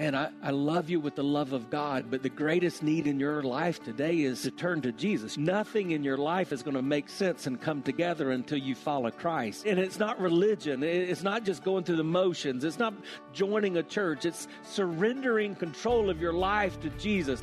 And I, I love you with the love of God, but the greatest need in your life today is to turn to Jesus. Nothing in your life is going to make sense and come together until you follow Christ. And it's not religion, it's not just going through the motions, it's not joining a church, it's surrendering control of your life to Jesus.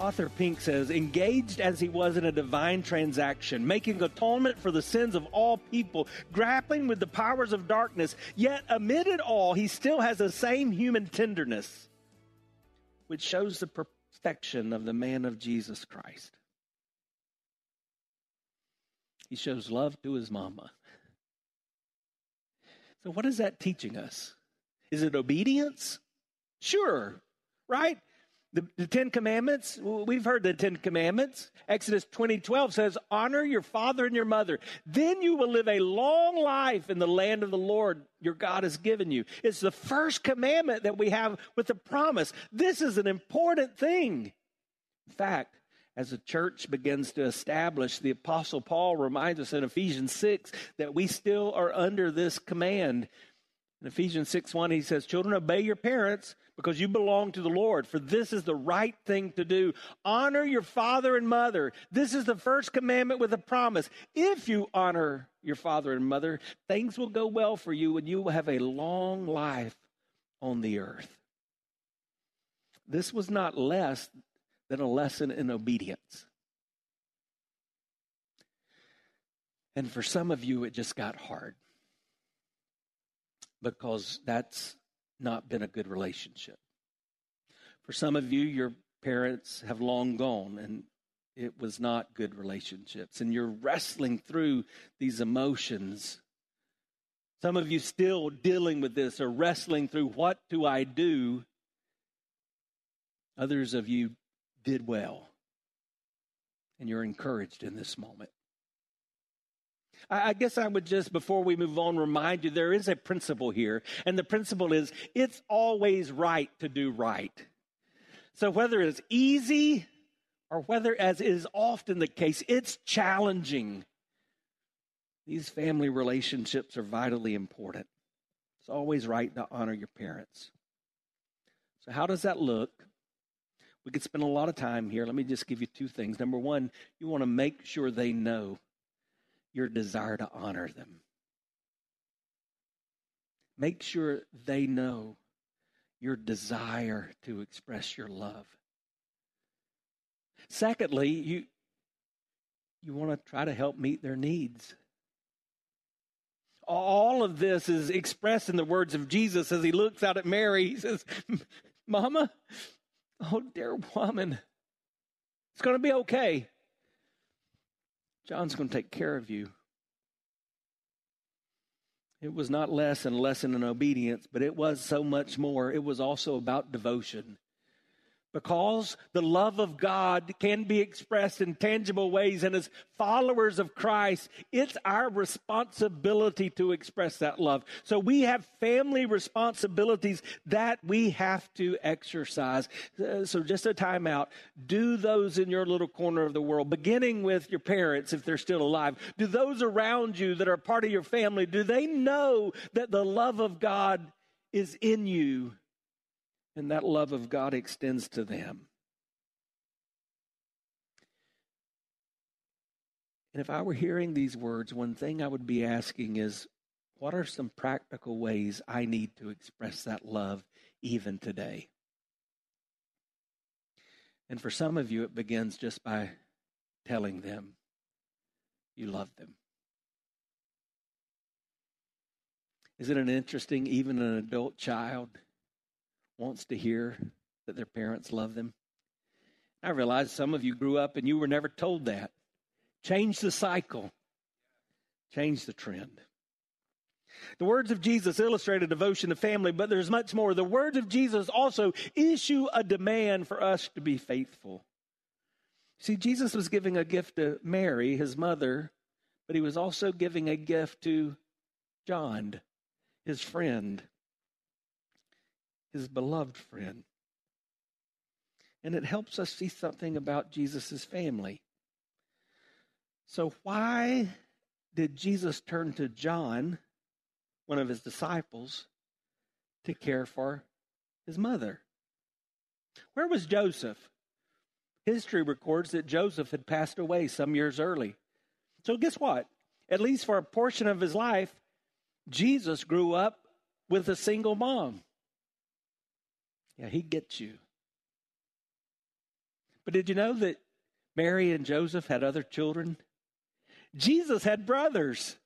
Arthur Pink says, engaged as he was in a divine transaction, making atonement for the sins of all people, grappling with the powers of darkness, yet amid it all, he still has the same human tenderness, which shows the perfection of the man of Jesus Christ. He shows love to his mama. So, what is that teaching us? Is it obedience? Sure, right? The, the, Ten Commandments, we've heard the Ten Commandments. Exodus 20, 12 says, Honor your father and your mother. Then you will live a long life in the land of the Lord your God has given you. It's the first commandment that we have with the promise. This is an important thing. In fact, as the church begins to establish, the Apostle Paul reminds us in Ephesians 6 that we still are under this command. In Ephesians 6 1, he says, Children, obey your parents because you belong to the Lord, for this is the right thing to do. Honor your father and mother. This is the first commandment with a promise. If you honor your father and mother, things will go well for you and you will have a long life on the earth. This was not less than a lesson in obedience. And for some of you, it just got hard because that's not been a good relationship. For some of you, your parents have long gone and it was not good relationships, and you're wrestling through these emotions. Some of you still dealing with this or wrestling through what do I do? Others of you did well, and you're encouraged in this moment. I guess I would just, before we move on, remind you there is a principle here. And the principle is it's always right to do right. So whether it's easy or whether, as is often the case, it's challenging, these family relationships are vitally important. It's always right to honor your parents. So, how does that look? We could spend a lot of time here. Let me just give you two things. Number one, you want to make sure they know your desire to honor them. Make sure they know your desire to express your love. Secondly, you, you want to try to help meet their needs. All of this is expressed in the words of Jesus as he looks out at Mary. He says, Mama, oh, dear woman, it's going to be okay. John's going to take care of you. It was not less and lesson in obedience, but it was so much more. It was also about devotion because the love of God can be expressed in tangible ways. And as followers of Christ, it's our responsibility to express that love. So we have family responsibilities that we have to exercise. Uh, so just a time out. Do those in your little corner of the world, beginning with your parents if they're still alive. Do those around you that are part of your family, do they know that the love of God is in you? And that love of God extends to them. And if I were hearing these words, one thing I would be asking is what are some practical ways I need to express that love even today? And for some of you, it begins just by telling them you love them. Isn't it interesting? Even an adult child wants to hear that their parents love them. I realize some of you grew up and you were never told that. Change the cycle, change the trend. The words of Jesus illustrate a devotion to family, but there's much more. The words of Jesus also issue a demand for us to be faithful. See, Jesus was giving a gift to Mary, his mother, but he was also giving a gift to John, his friend, his beloved friend. And it helps us see something about Jesus' family. So, why did Jesus turn to John, one of his disciples, to care for his mother? Where was Joseph? History records that Joseph had passed away some years early. So, guess what? At least for a portion of his life, Jesus grew up with a single mom. Yeah, he gets you. But did you know that Mary and Joseph had other children? Jesus had brothers.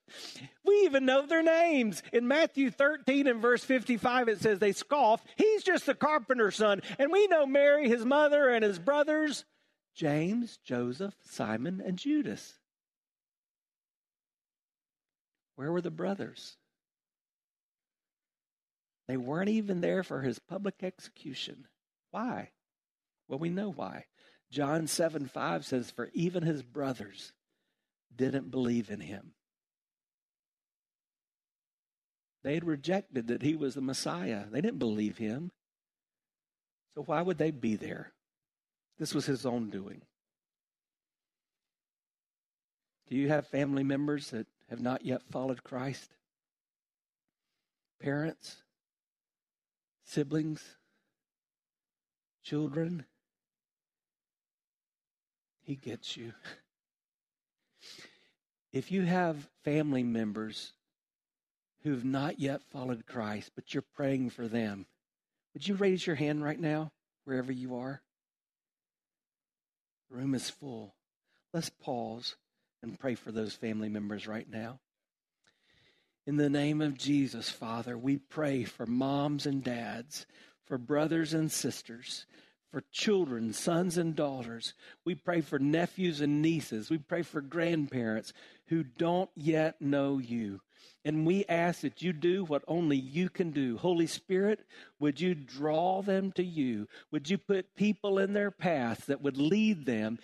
We even know their names. In Matthew 13 and verse 55, it says they scoff. He's just a carpenter's son. And we know Mary, his mother, and his brothers James, Joseph, Simon, and Judas. Where were the brothers? They weren't even there for his public execution. Why? Well, we know why. John 7 5 says, For even his brothers didn't believe in him. They had rejected that he was the Messiah. They didn't believe him. So why would they be there? This was his own doing. Do you have family members that have not yet followed Christ? Parents? Siblings? Children? He gets you. If you have family members who've not yet followed Christ, but you're praying for them, would you raise your hand right now, wherever you are? The room is full. Let's pause and pray for those family members right now. In the name of Jesus, Father, we pray for moms and dads, for brothers and sisters, for children, sons and daughters. We pray for nephews and nieces. We pray for grandparents who don't yet know you. And we ask that you do what only you can do. Holy Spirit, would you draw them to you? Would you put people in their path that would lead them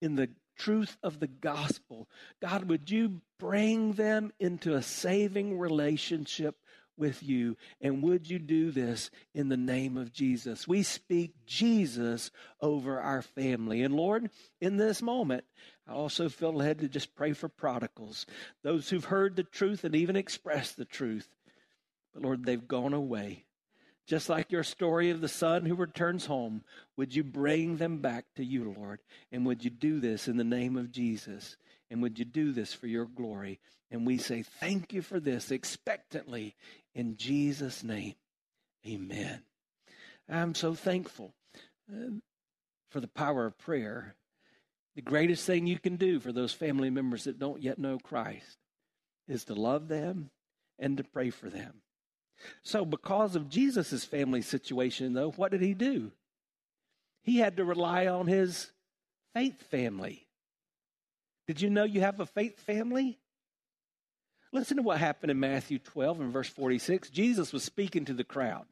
in the truth of the gospel? God, would you bring them into a saving relationship with you. And would you do this in the name of Jesus? We speak Jesus over our family. And Lord, in this moment, I also feel led to just pray for prodigals, those who've heard the truth and even expressed the truth. But Lord, they've gone away. Just like your story of the son who returns home, would you bring them back to you, Lord? And would you do this in the name of Jesus? And would you do this for your glory? And we say thank you for this expectantly in Jesus' name. Amen. I'm so thankful uh, for the power of prayer. The greatest thing you can do for those family members that don't yet know Christ is to love them and to pray for them. So, because of Jesus' family situation, though, what did he do? He had to rely on his faith family. Did you know you have a faith family? Listen to what happened in Matthew 12 and verse 46. Jesus was speaking to the crowd.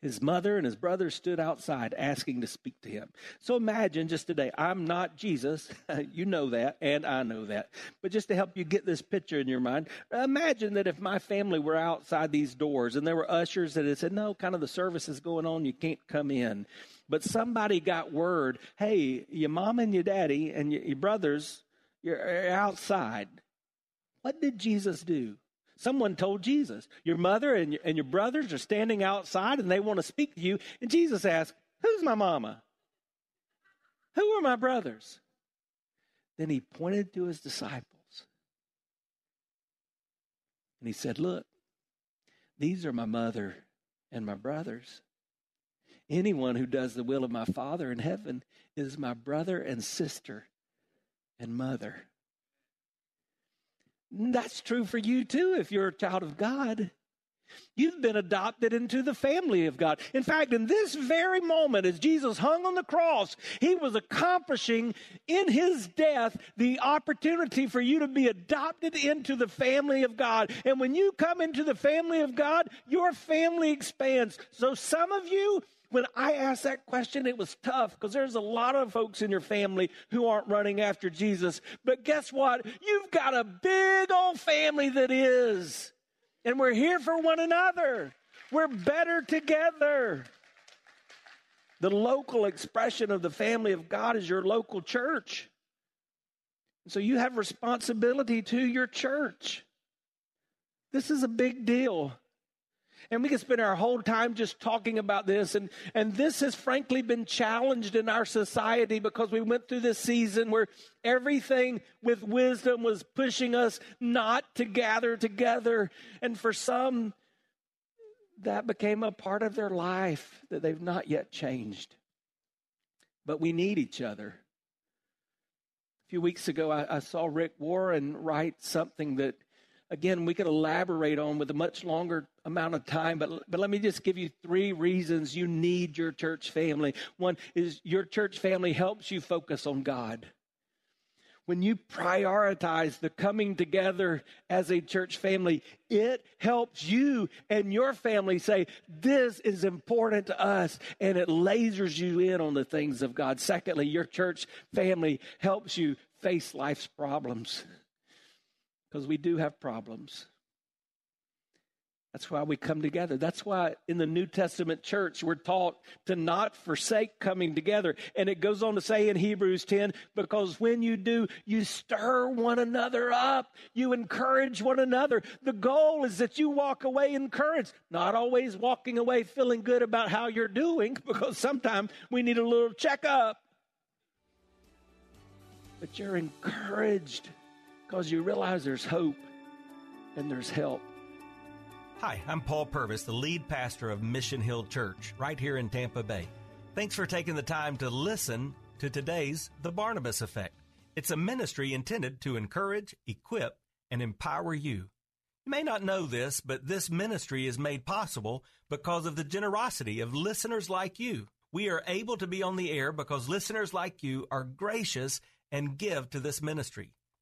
His mother and his brothers stood outside asking to speak to him. So imagine just today, I'm not Jesus. you know that, and I know that. But just to help you get this picture in your mind, imagine that if my family were outside these doors and there were ushers that had said, No, kind of the service is going on, you can't come in. But somebody got word, Hey, your mom and your daddy and your, your brothers, you're outside. What did Jesus do? Someone told Jesus, Your mother and your, and your brothers are standing outside and they want to speak to you. And Jesus asked, Who's my mama? Who are my brothers? Then he pointed to his disciples and he said, Look, these are my mother and my brothers. Anyone who does the will of my Father in heaven is my brother and sister and mother. That's true for you too if you're a child of God. You've been adopted into the family of God. In fact, in this very moment, as Jesus hung on the cross, he was accomplishing in his death the opportunity for you to be adopted into the family of God. And when you come into the family of God, your family expands. So some of you, when I asked that question, it was tough because there's a lot of folks in your family who aren't running after Jesus. But guess what? You've got a big old family that is and we're here for one another. We're better together. The local expression of the family of God is your local church. So you have responsibility to your church. This is a big deal. And we can spend our whole time just talking about this. And, and this has frankly been challenged in our society because we went through this season where everything with wisdom was pushing us not to gather together. And for some, that became a part of their life that they've not yet changed. But we need each other. A few weeks ago, I, I saw Rick Warren write something that again, we could elaborate on with a much longer amount of time, but, but let me just give you three reasons you need your church family. One is your church family helps you focus on God. When you prioritize the coming together as a church family, it helps you and your family say, This is important to us, and it lasers you in on the things of God. Secondly, your church family helps you face life's problems because we do have problems. That's why we come together. That's why in the New Testament church, we're taught to not forsake coming together. And it goes on to say in Hebrews 10, because when you do, you stir one another up, you encourage one another. The goal is that you walk away encouraged, not always walking away feeling good about how you're doing, because sometimes we need a little checkup. But you're encouraged because you realize there's hope and there's help. Hi, I'm Paul Purvis, the lead pastor of Mission Hill Church, right here in Tampa Bay. Thanks for taking the time to listen to today's The Barnabas Effect. It's a ministry intended to encourage, equip, and empower you. You may not know this, but this ministry is made possible because of the generosity of listeners like you. We are able to be on the air because listeners like you are gracious and give to this ministry.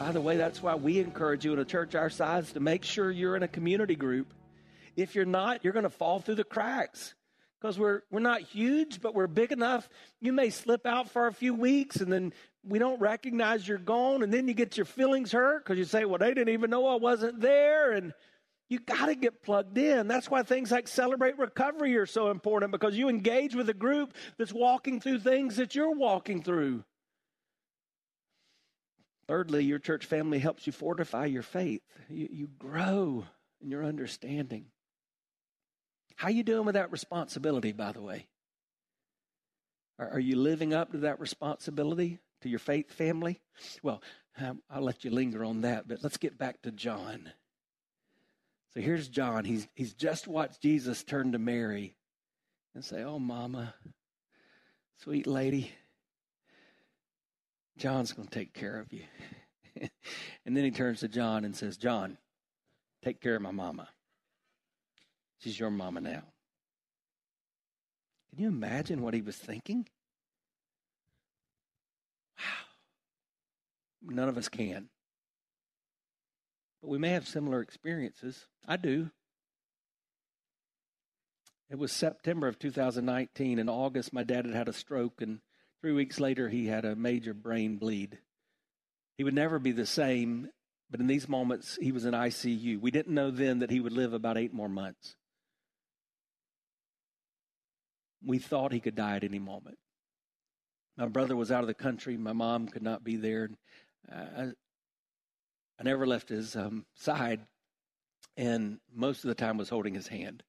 By the way, that's why we encourage you in a church our size to make sure you're in a community group. If you're not, you're going to fall through the cracks because we're we're not huge, but we're big enough. You may slip out for a few weeks, and then we don't recognize you're gone, and then you get your feelings hurt because you say, "Well, they didn't even know I wasn't there," and you got to get plugged in. That's why things like Celebrate Recovery are so important because you engage with a group that's walking through things that you're walking through. Thirdly, your church family helps you fortify your faith. You, you grow in your understanding. How you doing with that responsibility, by the way? Are, are you living up to that responsibility to your faith family? Well, um, I'll let you linger on that, but let's get back to John. So here's John. He's, he's just watched Jesus turn to Mary and say, Oh, mama, sweet lady, John's going to take care of you. and then he turns to John and says, John, take care of my mama. She's your mama now. Can you imagine what he was thinking? Wow. None of us can. But we may have similar experiences. I do. It was September of 2019. In August, my dad had had a stroke, and Three weeks later, he had a major brain bleed. He would never be the same, but in these moments, he was in ICU. We didn't know then that he would live about eight more months. We thought he could die at any moment. my brother was out of the country. My mom could not be there. I, I never left his um, side, and most of the time was holding his hand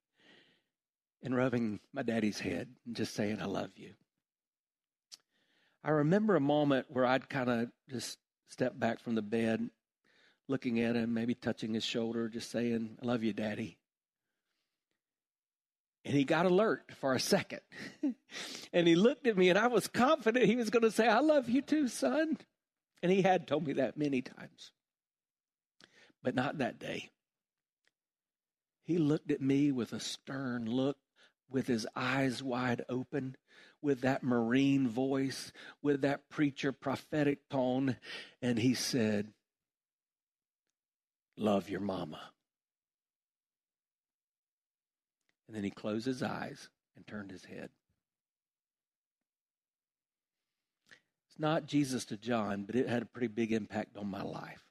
and rubbing my daddy's head and just saying, I love you. I remember a moment where I'd kind of just step back from the bed, looking at him, maybe touching his shoulder, just saying, I love you, Daddy. And he got alert for a second. and he looked at me, and I was confident he was going to say, I love you too, son. And he had told me that many times. But not that day. He looked at me with a stern look, with his eyes wide open, with that marine voice, with that preacher prophetic tone, and he said, Love your mama. And then he closed his eyes and turned his head. It's not Jesus to John, but it had a pretty big impact on my life.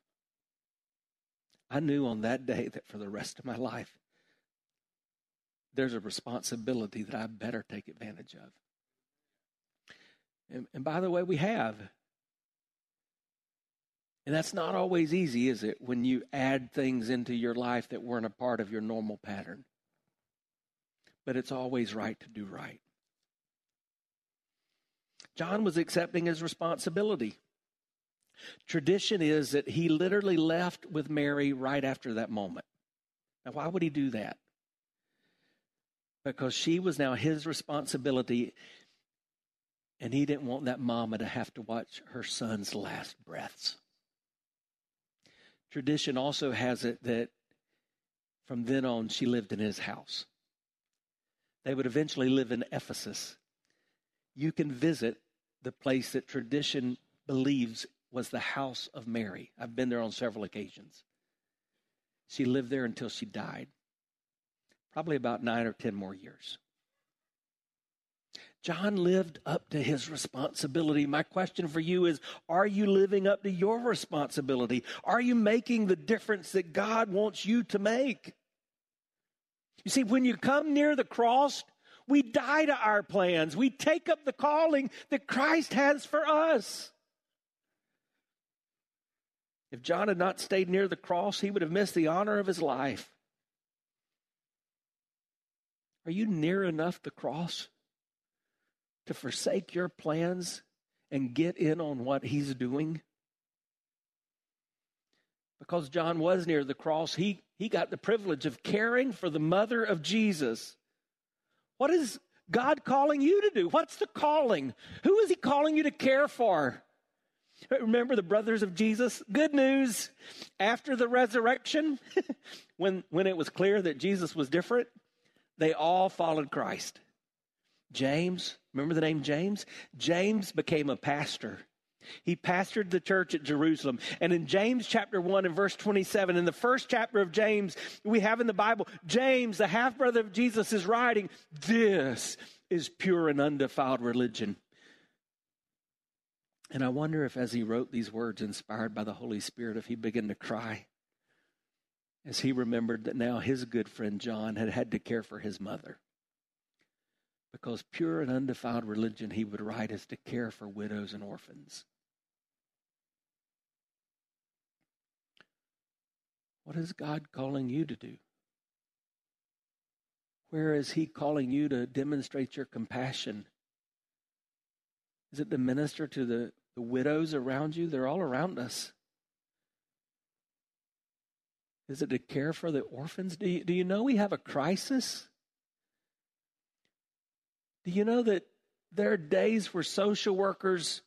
I knew on that day that for the rest of my life, there's a responsibility that I better take advantage of. And, and by the way, we have. And that's not always easy, is it, when you add things into your life that weren't a part of your normal pattern? But it's always right to do right. John was accepting his responsibility. Tradition is that he literally left with Mary right after that moment. Now, why would he do that? Because she was now his responsibility and he didn't want that mama to have to watch her son's last breaths. Tradition also has it that from then on she lived in his house. They would eventually live in Ephesus. You can visit the place that tradition believes was the house of Mary. I've been there on several occasions. She lived there until she died, probably about nine or ten more years. John lived up to his responsibility. My question for you is Are you living up to your responsibility? Are you making the difference that God wants you to make? You see, when you come near the cross, we die to our plans. We take up the calling that Christ has for us. If John had not stayed near the cross, he would have missed the honor of his life. Are you near enough the cross to forsake your plans and get in on what he's doing? Because John was near the cross, he, he got the privilege of caring for the mother of Jesus. What is God calling you to do? What's the calling? Who is he calling you to care for? Remember the brothers of Jesus? Good news. After the resurrection, when, when it was clear that Jesus was different, they all followed Christ. James, remember the name James? James became a pastor. He pastored the church at Jerusalem. And in James chapter 1 and verse 27, in the first chapter of James, we have in the Bible, James, the half brother of Jesus, is writing, This is pure and undefiled religion. And I wonder if, as he wrote these words, inspired by the Holy Spirit, if he began to cry as he remembered that now his good friend John had had to care for his mother because pure and undefiled religion, he would write, is to care for widows and orphans. What is God calling you to do? Where is He calling you to demonstrate your compassion? Is it to minister to the, the widows around you? They're all around us. Is it to care for the orphans? Do you, do you know we have a crisis? Do you know that there are days where social workers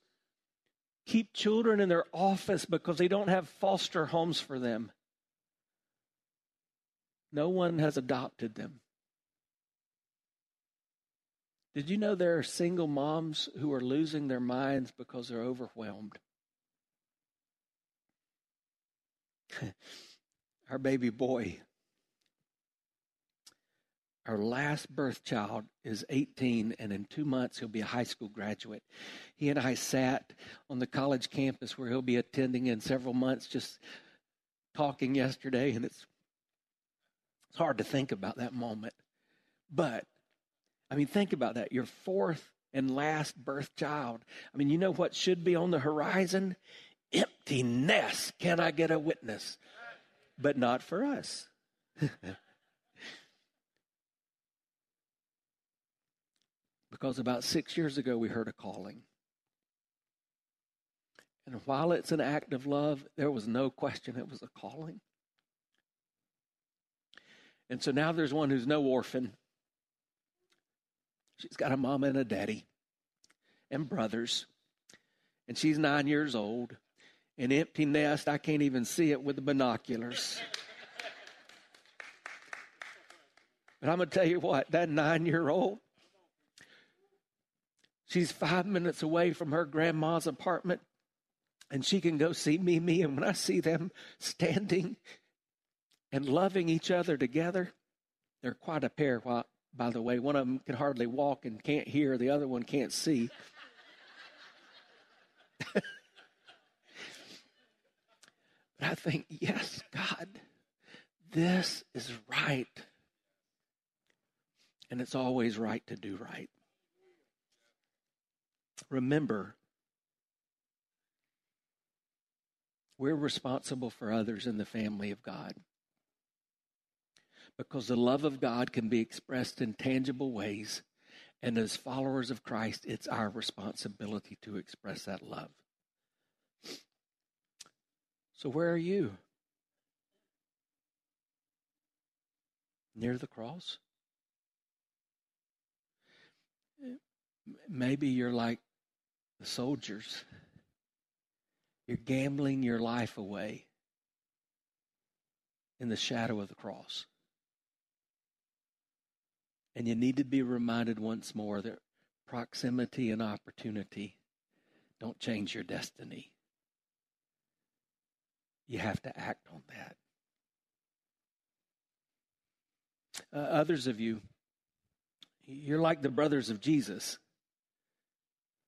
keep children in their office because they don't have foster homes for them? No one has adopted them. Did you know there are single moms who are losing their minds because they're overwhelmed? Our baby boy our last birth child is 18, and in two months he'll be a high school graduate. He and I sat on the college campus where he'll be attending in several months, just talking yesterday, and it's it's hard to think about that moment. But I mean, think about that. Your fourth and last birth child. I mean, you know what should be on the horizon? Empty nest. Can I get a witness? But not for us. because about six years ago we heard a calling. And while it's an act of love, there was no question it was a calling. And so now there's one who's no orphan. She's got a mama and a daddy and brothers. And she's nine years old. An empty nest, I can't even see it with the binoculars. But I'm going to tell you what, that nine year old, she's five minutes away from her grandma's apartment and she can go see Mimi. And when I see them standing and loving each other together, they're quite a pair, by the way. One of them can hardly walk and can't hear, the other one can't see. but I think, yes, God, this is right. And it's always right to do right. Remember, We're responsible for others in the family of God. Because the love of God can be expressed in tangible ways. And as followers of Christ, it's our responsibility to express that love. So, where are you? Near the cross? Maybe you're like the soldiers you're gambling your life away in the shadow of the cross. And you need to be reminded once more that proximity and opportunity don't change your destiny. You have to act on that. Uh, others of you, you're like the brothers of Jesus.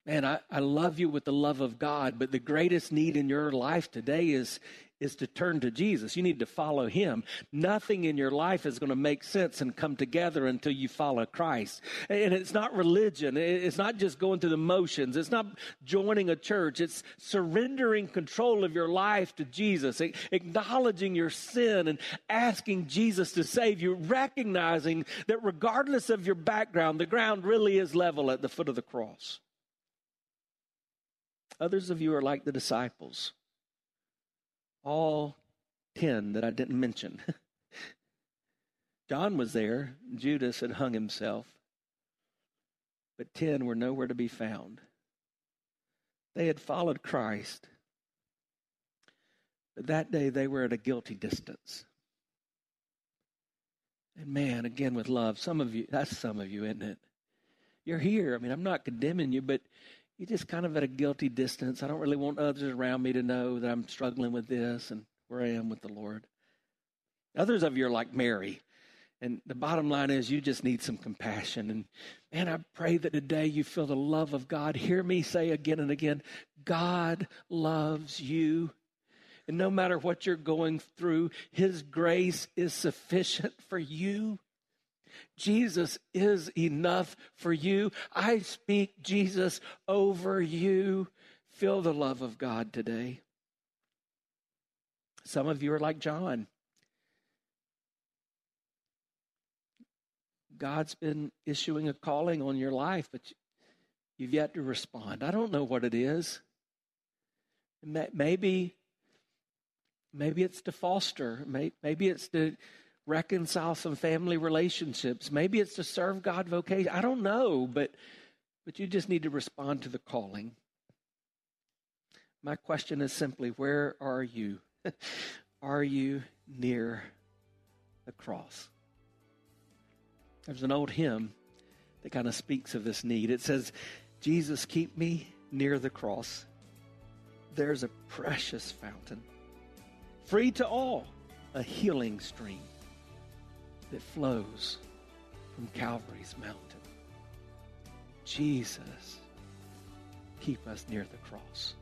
Man, I, I love you with the love of God, but the greatest need in your life today is, is to turn to Jesus. You need to follow him. Nothing in your life is going to make sense and come together until you follow Christ. And it's not religion. It's not just going through the motions. It's not joining a church. It's surrendering control of your life to Jesus, acknowledging your sin and asking Jesus to save you, recognizing that regardless of your background, the ground really is level at the foot of the cross. Others of you are like the disciples, all 10 that I didn't mention. John was there, Judas had hung himself, but 10 were nowhere to be found. They had followed Christ, but that day they were at a guilty distance. And man, again with love, some of you, that's some of you, isn't it? You're here. I mean, I'm not condemning you, but you're just kind of at a guilty distance. I don't really want others around me to know that I'm struggling with this and where I am with the Lord. Others of you are like Mary. And the bottom line is, you just need some compassion. And man, I pray that today you feel the love of God. Hear me say again and again God loves you. And no matter what you're going through, His grace is sufficient for you. Jesus is enough for you. I speak Jesus over you. Feel the love of God today. Some of you are like John. God's been issuing a calling on your life, but you've yet to respond. I don't know what it is. Maybe, maybe it's to foster. Maybe it's to reconcile some family relationships. Maybe it's to serve God vocation. I don't know, but but you just need to respond to the calling. My question is simply where are you? are you near the cross? There's an old hymn that kind of speaks of this need. It says, Jesus, keep me near the cross. There's a precious fountain, free to all, a healing stream that flows from Calvary's mountain. Jesus, keep us near the cross.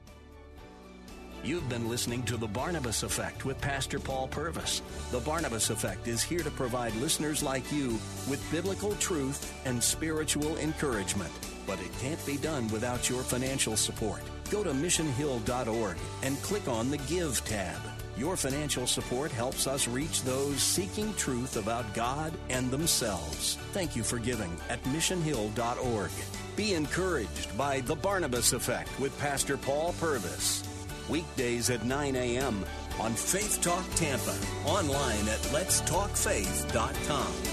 You've been listening to The Barnabas Effect with Pastor Paul Purvis. The Barnabas Effect is here to provide listeners like you with biblical truth and spiritual encouragement. but it can't be done without your financial support. Go to missionhill.org and click on the Give tab. Your financial support helps us reach those seeking truth about God and themselves. Thank you for giving at missionhill.org. Be encouraged by The Barnabas Effect with Pastor Paul Purvis. Weekdays at 9 a.m. on Faith Talk Tampa. Online at letstalkfaith.com.